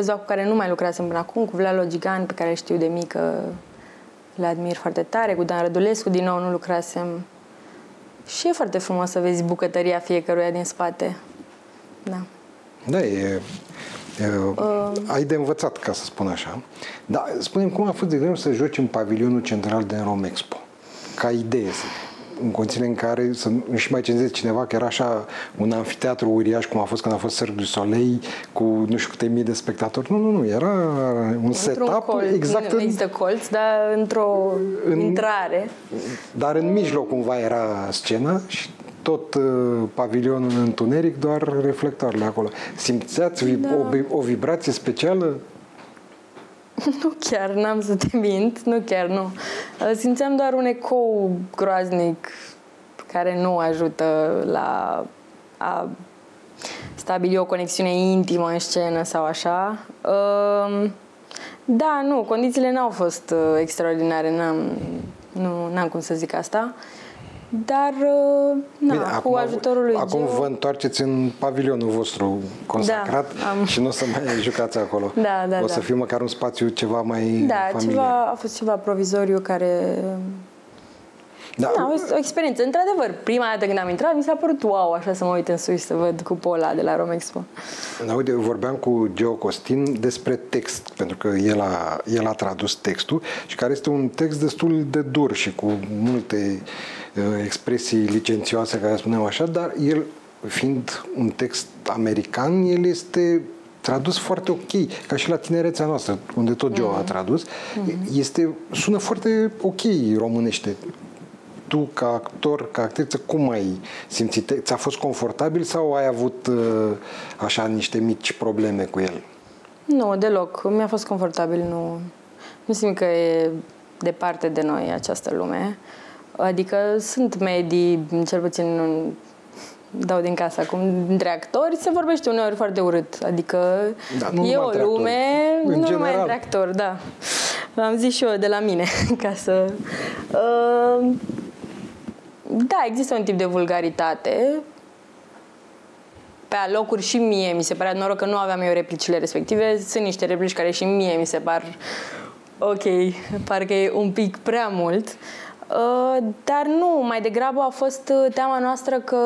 S2: câțiva cu care nu mai lucrasem până acum, cu Vlalo Gigan, pe care știu de mică, le admir foarte tare, cu Dan Rădulescu, din nou nu lucrasem. Și e foarte frumos să vezi bucătăria fiecăruia din spate. Da.
S1: Da, e, e uh, ai de învățat, ca să spun așa. Dar spunem cum a fost de greu să joci în pavilionul central de Romexpo. Ca idee, să în condițiile în care să nu-și mai cenzeze cineva că era așa un anfiteatru uriaș cum a fost când a fost Cirque du Soleil cu nu știu câte mii de spectatori. Nu, nu, nu, era un setup
S2: colț,
S1: exact.
S2: Nu există colț, dar într-o în, intrare.
S1: Dar în mijloc cumva era scena și tot uh, pavilionul în întuneric, doar reflectoarele acolo. Simțeați da. o, o vibrație specială?
S2: Nu chiar, n-am să te mint, nu chiar, nu. Simțeam doar un ecou groaznic care nu ajută la a stabili o conexiune intimă în scenă sau așa. Ehm, da, nu, condițiile n-au fost uh, extraordinare, n-am, nu, n-am cum să zic asta. Dar, uh, na, Bine, cu acum, ajutorul lui
S1: Acum Geo... vă întoarceți în pavilionul vostru consacrat da, am... și nu o să mai jucați acolo.
S2: Da, da,
S1: o
S2: să
S1: da. fie măcar un spațiu ceva mai
S2: Da, ceva, a fost ceva provizoriu care da. da, o, o experiență. Într-adevăr, prima dată când am intrat, mi s-a părut wow, așa să mă uit în sus să văd cupul ăla de la Romexpo.
S1: Da, uite, vorbeam cu Geo Costin despre text, pentru că el a, el a tradus textul și care este un text destul de dur și cu multe uh, expresii licențioase, care spunem așa, dar el, fiind un text american, el este tradus foarte ok, ca și la tinerețea noastră, unde tot Joe mm-hmm. a tradus, mm-hmm. este, sună foarte ok românește tu, ca actor, ca actriță, cum ai simțit? Ți-a fost confortabil sau ai avut uh, așa niște mici probleme cu el?
S2: Nu, deloc. Mi-a fost confortabil. Nu, nu simt că e departe de noi această lume. Adică sunt medii, cel puțin dau din casa acum, între actori se vorbește uneori foarte urât. Adică da, e o lume, nu general. numai între actori, da. Am zis și eu de la mine, ca să... Uh, da, există un tip de vulgaritate. Pe alocuri și mie mi se părea noroc că nu aveam eu replicile respective. Sunt niște replici care și mie mi se par ok, parcă e un pic prea mult. Uh, dar nu, mai degrabă a fost teama noastră că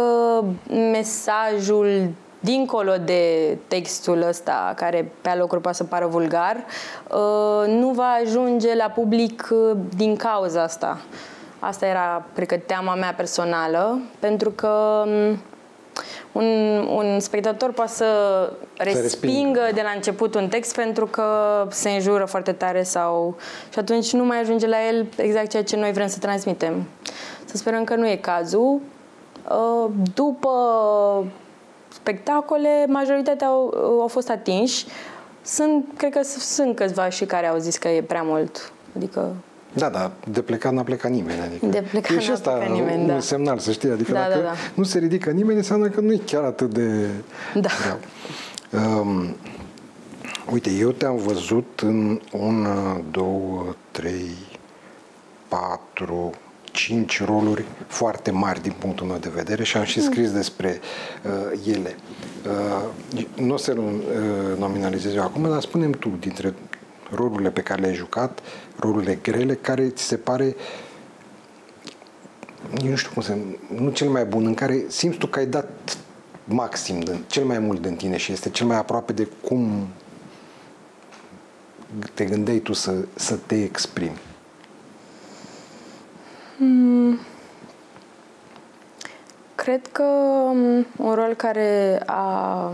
S2: mesajul dincolo de textul ăsta, care pe alocuri poate să pară vulgar, uh, nu va ajunge la public uh, din cauza asta. Asta era, cred că, teama mea personală, pentru că mm, un, un spectator poate să respingă de la început un text pentru că se înjură foarte tare sau... și atunci nu mai ajunge la el exact ceea ce noi vrem să transmitem. Să sperăm că nu e cazul. Uh, după spectacole, majoritatea au, au fost atinși. Sunt, cred că sunt câțiva și care au zis că e prea mult. Adică
S1: da, da, de plecat n-a plecat nimeni. Adică
S2: de plecat
S1: e și asta
S2: plecat nimeni, un
S1: da. semnal, să știi. Adică da, dacă da, da. nu se ridică nimeni, înseamnă că nu e chiar atât de
S2: da.
S1: greu. Um, uite, eu te-am văzut în una, două, trei, patru, cinci roluri foarte mari din punctul meu de vedere și am și mm. scris despre uh, ele. Uh, nu o să uh, nominalizez eu acum, dar spunem tu, dintre rolurile pe care le-ai jucat, rolurile grele, care ți se pare nu știu cum să nu cel mai bun, în care simți tu că ai dat maxim, de, cel mai mult din tine și este cel mai aproape de cum te gândeai tu să, să te exprimi?
S2: Hmm. Cred că um, un rol care a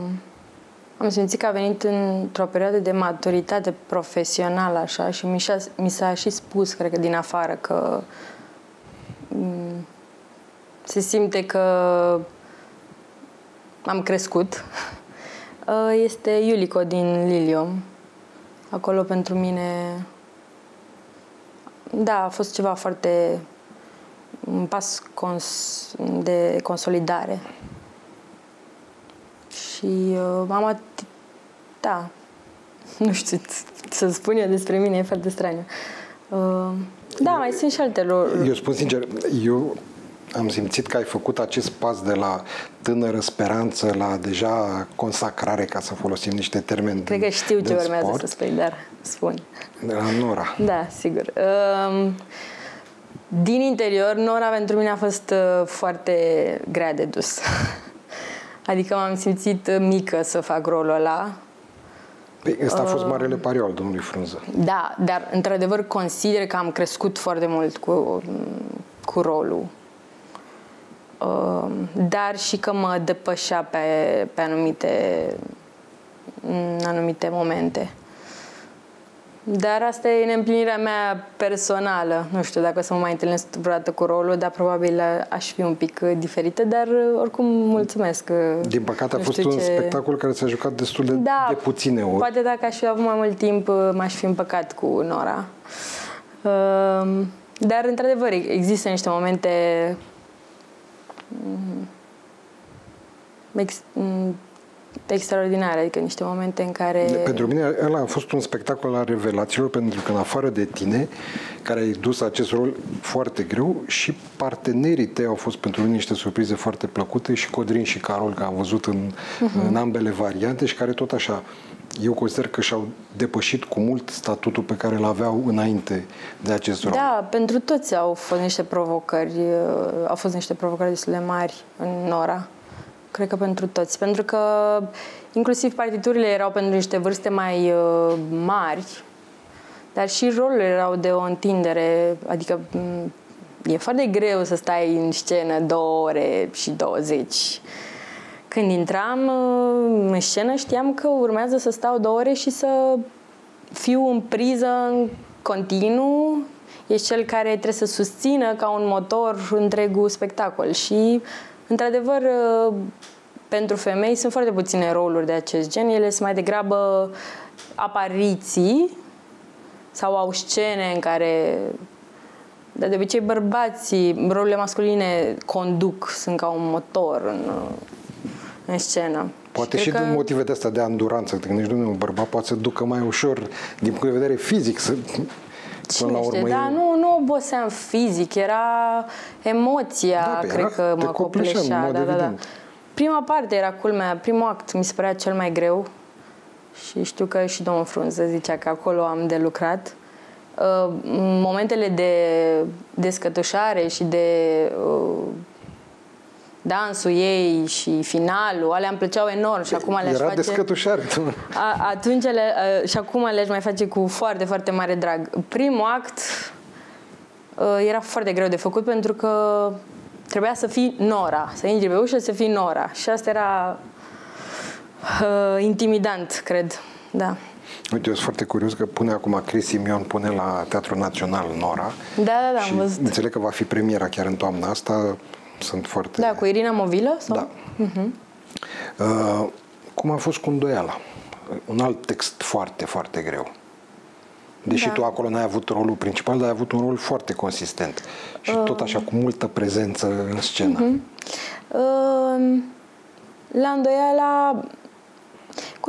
S2: am simțit că a venit într-o perioadă de maturitate profesională așa și mi, s-a, mi s-a și spus, cred că din afară, că mm, se simte că am crescut. Uh, este Iulico din Lilium, acolo pentru mine da, a fost ceva foarte un pas cons- de consolidare. Și uh, am at- da, nu știu să spun eu despre mine, e foarte straniu. Uh, da, mai sunt și alte lor.
S1: Eu spun sincer, eu am simțit că ai făcut acest pas de la tânără speranță la deja consacrare, ca să folosim niște termeni
S2: Cred că știu ce urmează sport. să spui, dar spun.
S1: De la Nora.
S2: Da, sigur. Um, din interior, Nora pentru mine a fost uh, foarte grea de dus. Adică m-am simțit mică să fac rolul ăla.
S1: Păi, ăsta a fost uh, marele pariu al domnului Frunză.
S2: Da, dar într-adevăr consider că am crescut foarte mult cu, cu rolul. Uh, dar și că mă depășea pe, pe anumite, în anumite momente. Dar asta e neîmplinirea mea personală. Nu știu dacă o să mă mai întâlnesc vreodată cu rolul, dar probabil aș fi un pic diferită, dar oricum mulțumesc.
S1: Din păcate a fost un ce... spectacol care s-a jucat destul de, da, de puține ori.
S2: Poate dacă aș fi avut mai mult timp, m-aș fi împăcat cu Nora. Ehm, dar, într-adevăr, există niște momente mm, extraordinare, adică niște momente în care...
S1: Pentru mine ăla a fost un spectacol al revelațiilor, pentru că în afară de tine, care ai dus acest rol foarte greu, și partenerii tăi au fost pentru mine niște surprize foarte plăcute, și Codrin și Carol, că am văzut în, uh-huh. în ambele variante, și care tot așa eu consider că și-au depășit cu mult statutul pe care îl aveau înainte de acest rol.
S2: Da, pentru toți au fost niște provocări, au fost niște provocări destul de mari în Nora. Cred că pentru toți. Pentru că inclusiv partiturile erau pentru niște vârste mai uh, mari, dar și rolurile erau de o întindere, adică e foarte greu să stai în scenă două ore și 20. Când intram uh, în scenă știam că urmează să stau două ore și să fiu în priză în continuu. Ești cel care trebuie să susțină ca un motor întregul spectacol și Într-adevăr, uh, pentru femei sunt foarte puține roluri de acest gen. Ele sunt mai degrabă apariții sau au scene în care dar de obicei bărbații, rolurile masculine conduc, sunt ca un motor în, în scenă.
S1: Poate și, și din că... motive de asta de anduranță, că nici nu un bărbat poate să ducă mai ușor din punct de vedere fizic să
S2: Cine la urmă știe, da, nu, nu oboseam fizic, era emoția, da, cred că mă copleșea. Da, da, da. Prima parte era culmea, primul act mi se părea cel mai greu și știu că și domnul Frunză zicea că acolo am de lucrat. Uh, momentele de descătușare și de uh, dansul ei și finalul, alea îmi plăceau enorm și acum le-aș
S1: Era
S2: face...
S1: descătușare.
S2: A, atunci le, a, și acum le-aș mai face cu foarte, foarte mare drag. Primul act a, era foarte greu de făcut pentru că trebuia să fii Nora, să intri pe ușă să fii Nora și asta era a, intimidant, cred, da.
S1: Uite, eu sunt foarte curios că pune acum Chris Simion pune la Teatrul Național Nora.
S2: Da, da, da,
S1: și
S2: am văzut.
S1: înțeleg că va fi premiera chiar în toamna asta sunt foarte...
S2: Da, cu Irina Movilă? Sau?
S1: Da. Uh-huh. Uh, cum a fost cu îndoiala? Un alt text foarte, foarte greu. Deși da. tu acolo n-ai avut rolul principal, dar ai avut un rol foarte consistent. Și uh. tot așa, cu multă prezență în scenă. Uh-huh.
S2: Uh, la îndoiala,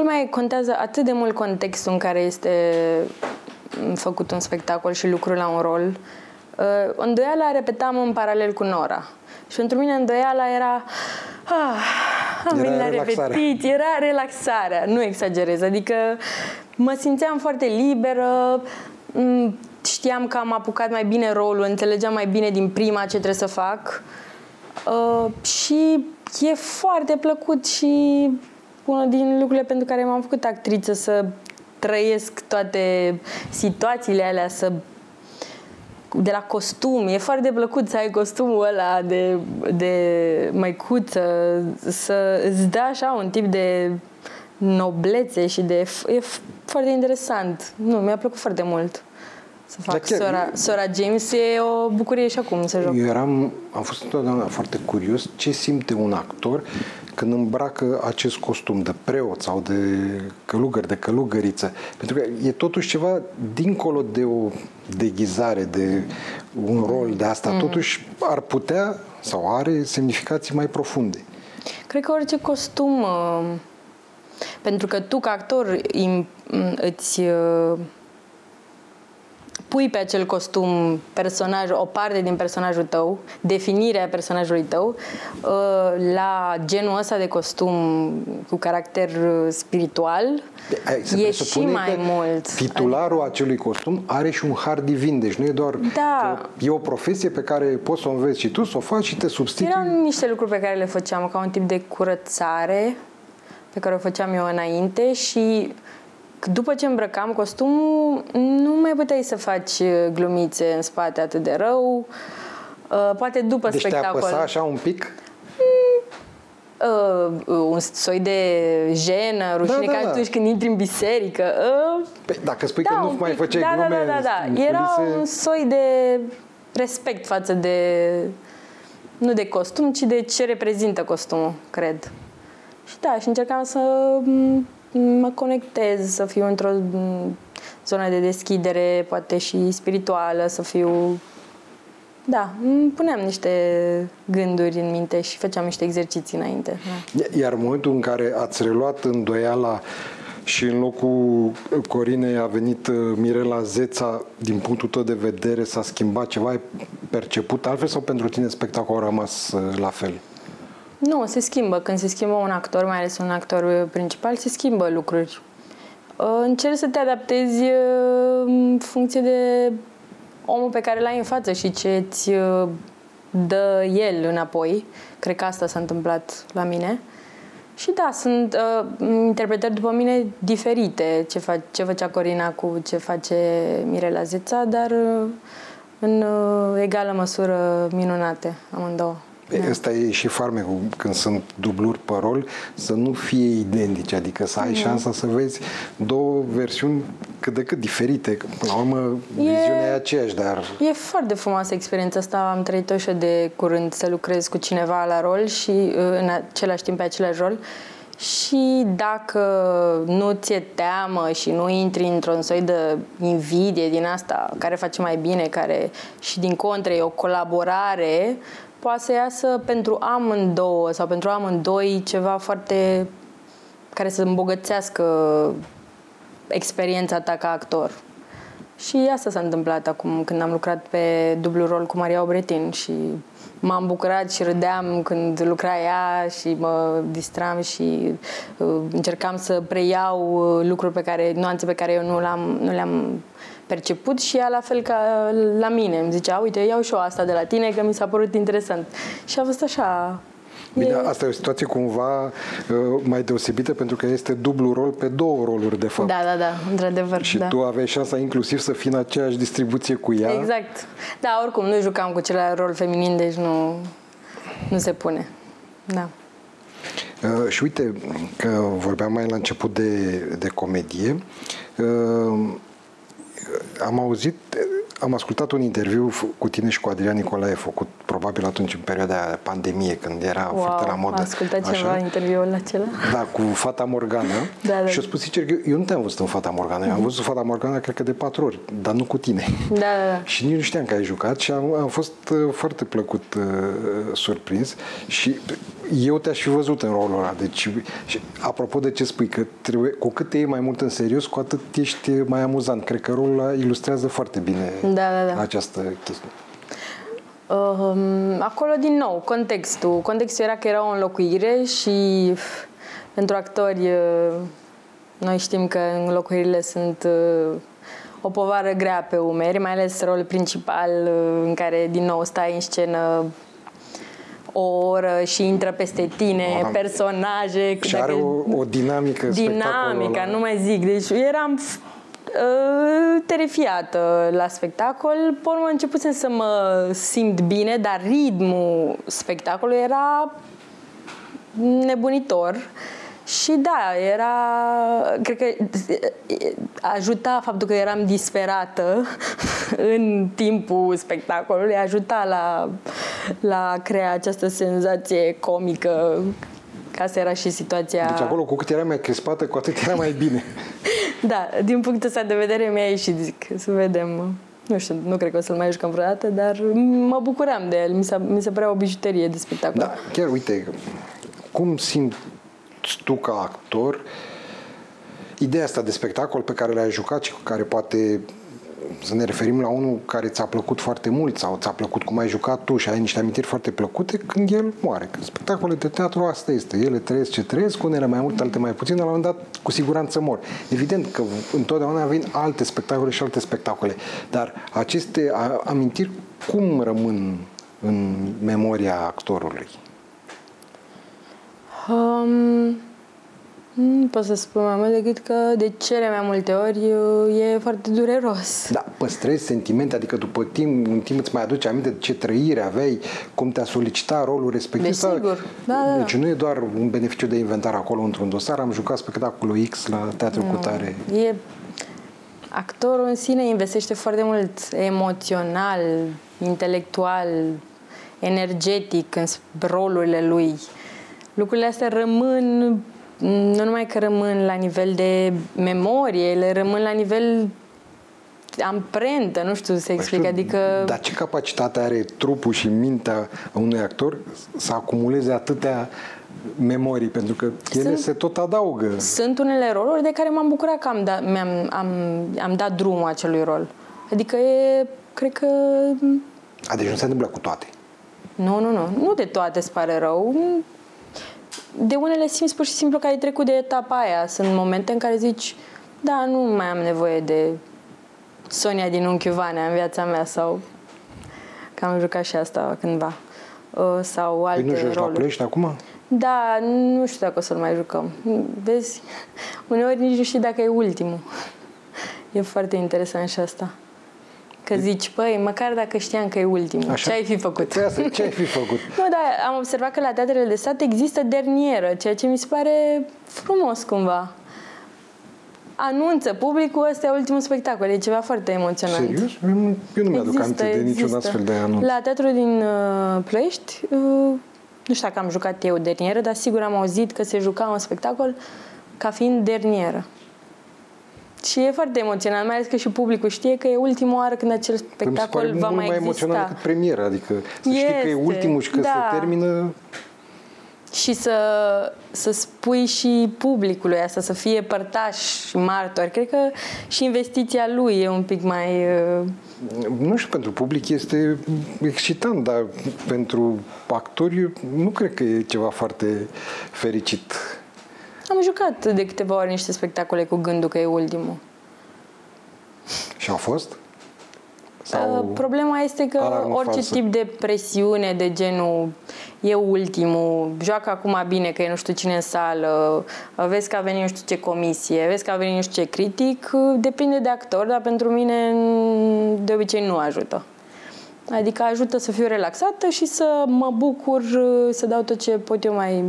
S2: mai contează atât de mult contextul în care este făcut un spectacol și lucrul la un rol. Uh, îndoiala repetam în paralel cu Nora. Și pentru mine îndoiala era ah, am venit la repetit, era relaxarea, nu exagerez, adică mă simțeam foarte liberă, știam că am apucat mai bine rolul, înțelegeam mai bine din prima ce trebuie să fac. Uh, și e foarte plăcut și unul din lucrurile pentru care m-am făcut actriță să trăiesc toate situațiile alea, să de la costum. E foarte plăcut să ai costumul ăla de, de măicuță, să îți dea așa un tip de noblețe și de... E foarte interesant. Nu, mi-a plăcut foarte mult să fac chiar, sora, sora James. E o bucurie și acum să joc.
S1: Eu eram, am fost întotdeauna foarte curios ce simte un actor când îmbracă acest costum de preot sau de călugăr, de călugăriță. Pentru că e totuși ceva dincolo de o deghizare, de un rol de asta. Mm. Totuși ar putea sau are semnificații mai profunde.
S2: Cred că orice costum, uh, pentru că tu ca actor îți uh, pui pe acel costum personaj, o parte din personajul tău, definirea personajului tău, uh, la genul ăsta de costum cu caracter spiritual, Se e și mai mult.
S1: Titularul adică... acelui costum are și un har divin, deci nu e doar da. e o profesie pe care poți să o înveți și tu, să o faci și te substitui.
S2: Erau niște lucruri pe care le făceam ca un tip de curățare pe care o făceam eu înainte și după ce îmbrăcam costumul, nu mai puteai să faci uh, glumițe în spate atât de rău. Uh, poate după
S1: deci
S2: spectacol.
S1: Deci te așa un pic?
S2: Uh, un soi de jenă, rușine, da, da, da. atunci când intri în biserică. Uh,
S1: păi, dacă spui da, că nu mai făceai da, glume
S2: da, da, da, da. Era un soi de respect față de nu de costum, ci de ce reprezintă costumul, cred. Și da, și încercam să mă conectez, să fiu într-o zonă de deschidere, poate și spirituală, să fiu... Da, puneam niște gânduri în minte și făceam niște exerciții înainte.
S1: Da. Iar în momentul în care ați reluat îndoiala și în locul Corinei a venit uh, Mirela Zeța, din punctul tău de vedere s-a schimbat ceva? Ai perceput altfel sau pentru tine spectacolul a rămas uh, la fel?
S2: Nu, se schimbă. Când se schimbă un actor, mai ales un actor principal, se schimbă lucruri. Uh, încerci să te adaptezi uh, în funcție de omul pe care l-ai în față și ce îți uh, dă el înapoi. Cred că asta s-a întâmplat la mine. Și da, sunt uh, interpretări după mine diferite, ce, fa- ce făcea Corina cu ce face Mirela Zeța, dar uh, în uh, egală măsură minunate amândouă.
S1: Da. Ăsta e și farmecul, când sunt dubluri pe rol, să nu fie identice, adică să ai da. șansa să vezi două versiuni cât de cât diferite. Până la urmă, e, viziunea e aceeași, dar...
S2: E foarte frumoasă experiența asta, am trăit-o și de curând să lucrez cu cineva la rol și uh, în același timp pe același rol și dacă nu ți-e teamă și nu intri într-un soi de invidie din asta, care face mai bine, care și din contră e o colaborare, poate să iasă pentru amândouă sau pentru amândoi ceva foarte care să îmbogățească experiența ta ca actor. Și asta s-a întâmplat acum când am lucrat pe dublu rol cu Maria Obretin și m-am bucurat și râdeam când lucra ea și mă distram și uh, încercam să preiau uh, lucruri pe care, nuanțe pe care eu nu, le-am, nu le-am perceput și ea la fel ca la mine. Îmi zicea, uite, iau și eu asta de la tine că mi s-a părut interesant. Și a fost așa
S1: Bine, e... asta e o situație cumva uh, mai deosebită pentru că este dublu rol pe două roluri, de fapt.
S2: Da, da, da, într-adevăr.
S1: Și
S2: da.
S1: tu aveai șansa inclusiv să fii în aceeași distribuție cu ea.
S2: Exact. Da, oricum, nu jucam cu celălalt rol feminin, deci nu, nu se pune. Da.
S1: Uh, și uite, că vorbeam mai la început de, de comedie, uh, am auzit, am ascultat un interviu cu tine și cu Adrian Nicolae făcut probabil atunci în perioada de pandemie, când era wow, foarte la modă. Am
S2: ascultat așa. ceva interviul acela.
S1: Da, cu Fata Morgana. da, da. Și a spus, sincer, eu, eu nu te-am văzut în Fata Morgana. Eu am văzut Fata Morgana, cred că de patru ori, dar nu cu tine.
S2: Da, da, da.
S1: și nici nu știam că ai jucat și am, am fost uh, foarte plăcut uh, surprins și eu te-aș fi văzut în rolul ăla. Deci, și, apropo de ce spui, că trebuie, cu cât te iei mai mult în serios, cu atât ești mai amuzant. Cred că rolul ăla ilustrează foarte bine
S2: da, da, da.
S1: această chestie.
S2: Uh, acolo, din nou, contextul. Contextul era că era o înlocuire și pentru actori uh, noi știm că înlocuirile sunt uh, o povară grea pe umeri, mai ales rolul principal uh, în care din nou stai în scenă o oră și intră peste tine Aha. personaje.
S1: Și are o, o dinamică
S2: Dinamica, nu mai zic. Deci eram uh, terifiată la spectacol. Pe urmă începusem să mă simt bine, dar ritmul spectacolului era nebunitor. Și da, era, cred că ajuta faptul că eram disperată în timpul spectacolului, ajuta la, la a crea această senzație comică asta era și situația...
S1: Deci acolo cu cât era mai crispată, cu atât era mai bine.
S2: da, din punctul ăsta de vedere mi-a ieșit, zic, să vedem. Nu știu, nu cred că o să-l mai jucăm vreodată, dar mă bucuram de el. Mi, s-a, mi se părea o bijuterie de spectacol.
S1: Da, chiar uite, cum simți tu ca actor ideea asta de spectacol pe care l-ai jucat și cu care poate să ne referim la unul care ți-a plăcut foarte mult sau ți-a plăcut cum ai jucat tu și ai niște amintiri foarte plăcute când el moare. Că spectacolele de teatru asta este. Ele trăiesc ce trăiesc, unele mai mult, alte mai puțin, la un moment dat cu siguranță mor. Evident că întotdeauna vin alte spectacole și alte spectacole, dar aceste amintiri cum rămân în memoria actorului?
S2: Um, nu pot să spun mai mult decât că de cele mai multe ori e foarte dureros.
S1: Da, păstrezi sentimente, adică după timp, un timp îți mai aduce aminte de ce trăire aveai, cum te-a solicitat rolul respectiv.
S2: Desigur, da, da.
S1: Deci nu e doar un beneficiu de inventar acolo într-un dosar, am jucat spectacolul X la Teatru cu Cutare.
S2: E actorul în sine investește foarte mult emoțional, intelectual, energetic în rolurile lui. Lucrurile astea rămân nu numai că rămân la nivel de memorie, ele rămân la nivel amprentă, nu știu să explic, adică...
S1: Dar ce capacitate are trupul și mintea unui actor să acumuleze atâtea memorii, pentru că ele sunt, se tot adaugă.
S2: Sunt unele roluri de care m-am bucurat că am, da, am am, am dat drumul acelui rol. Adică e, cred că...
S1: A, deci nu se întâmplă cu toate.
S2: Nu, nu, nu. Nu de toate, îți pare rău de unele simți pur și simplu că ai trecut de etapa aia. Sunt momente în care zici, da, nu mai am nevoie de Sonia din Unchiul Vanea în viața mea sau că am jucat și asta cândva. Uh, sau alte păi nu
S1: joci
S2: roluri.
S1: la Ploiești acum?
S2: Da, nu știu dacă o să-l mai jucăm. Vezi, uneori nici nu știu dacă e ultimul. E foarte interesant și asta. Că zici, păi, măcar dacă știam că e ultimul, Așa? ce ai fi făcut?
S1: Asta, ce ai fi făcut?
S2: nu, dar am observat că la teatrele de stat există dernieră, ceea ce mi se pare frumos cumva. Anunță publicul, ăsta e ultimul spectacol, e ceva foarte emoționant.
S1: Serios? Eu nu mi-aduc aminte de niciun astfel de anunț.
S2: La teatrul din uh, Ploiești, uh, nu știu dacă am jucat eu dernieră, dar sigur am auzit că se juca un spectacol ca fiind dernieră. Și e foarte emoționant, mai ales că și publicul știe că e ultima oară când acel spectacol va mai,
S1: mai
S2: exista.
S1: emoționant decât premiera, adică să este, știi că e ultimul și că da. se termină
S2: și să, să spui și publicului asta, să fie părtaș și martor. Cred că și investiția lui e un pic mai...
S1: Uh... Nu știu, pentru public este excitant, dar pentru actori nu cred că e ceva foarte fericit.
S2: Am jucat de câteva ori niște spectacole cu gândul că e ultimul.
S1: Și au fost?
S2: Sau uh, Problema este că orice falsă. tip de presiune de genul e ultimul, joacă acum bine că e nu știu cine în sală, vezi că a venit nu știu ce comisie, vezi că a venit nu știu ce critic, depinde de actor, dar pentru mine de obicei nu ajută. Adică ajută să fiu relaxată și să mă bucur, să dau tot ce pot eu mai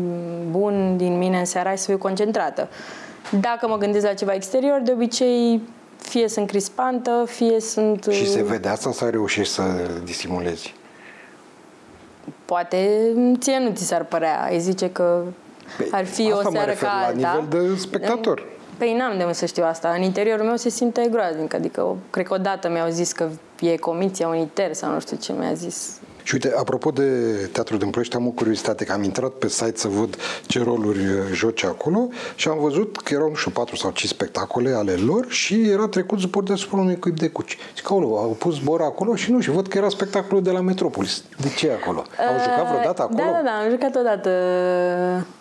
S2: bun din mine în seara și să fiu concentrată. Dacă mă gândesc la ceva exterior, de obicei fie sunt crispantă, fie sunt...
S1: Și se vede asta sau reușești să disimulezi?
S2: Poate ție nu ți s-ar părea. Îi zice că păi, ar fi o seară ca alta.
S1: la nivel de spectator.
S2: Păi n-am de unde să știu asta. În interiorul meu se simte groaznic. Adică, cred că odată mi-au zis că e comiția uniter sau nu știu ce mi-a zis
S1: și uite, apropo de Teatrul din Ploiești, am o curiozitate, că am intrat pe site să văd ce roluri uh, joci acolo și am văzut că erau, nu știu, patru sau cinci spectacole ale lor și era trecut zbor deasupra unui cuib de cuci. Și că au pus zbor acolo și nu, și văd că era spectacolul de la Metropolis. De ce acolo? Au jucat vreodată acolo?
S2: Da, da, da, am jucat odată.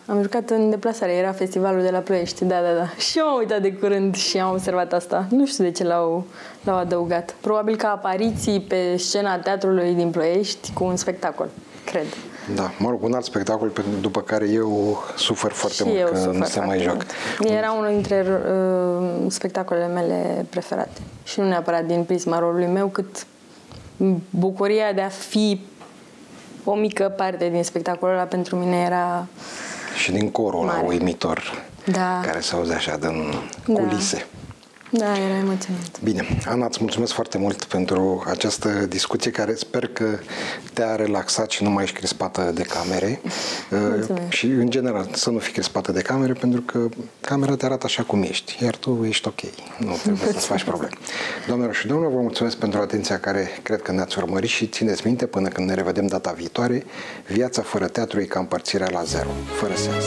S2: Am jucat în deplasare, era festivalul de la Ploiești, da, da, da. Și eu am uitat de curând și am observat asta. Nu știu de ce l-au, l-au adăugat. Probabil ca apariții pe scena teatrului din Ploiești cu un spectacol, cred.
S1: Da, mă rog, un alt spectacol după care eu sufăr foarte și mult că nu se mai joacă.
S2: Era unul dintre uh, spectacolele mele preferate. Și nu neapărat din prisma rolului meu, cât bucuria de a fi o mică parte din spectacolul ăla pentru mine era
S1: Și din corul ăla uimitor,
S2: da.
S1: care se auze așa din culise.
S2: Da, era emoționant.
S1: Bine, Ana, îți mulțumesc foarte mult pentru această discuție care sper că te-a relaxat și nu mai ești crispată de camere.
S2: Mulțumesc.
S1: Și, în general, să nu fii crispată de camere, pentru că camera te arată așa cum ești, iar tu ești ok. Nu trebuie să-ți faci probleme. Doamnelor și domnilor, vă mulțumesc pentru atenția care cred că ne-ați urmărit și țineți minte până când ne revedem data viitoare, viața fără teatru e ca împărțirea la zero, fără sens.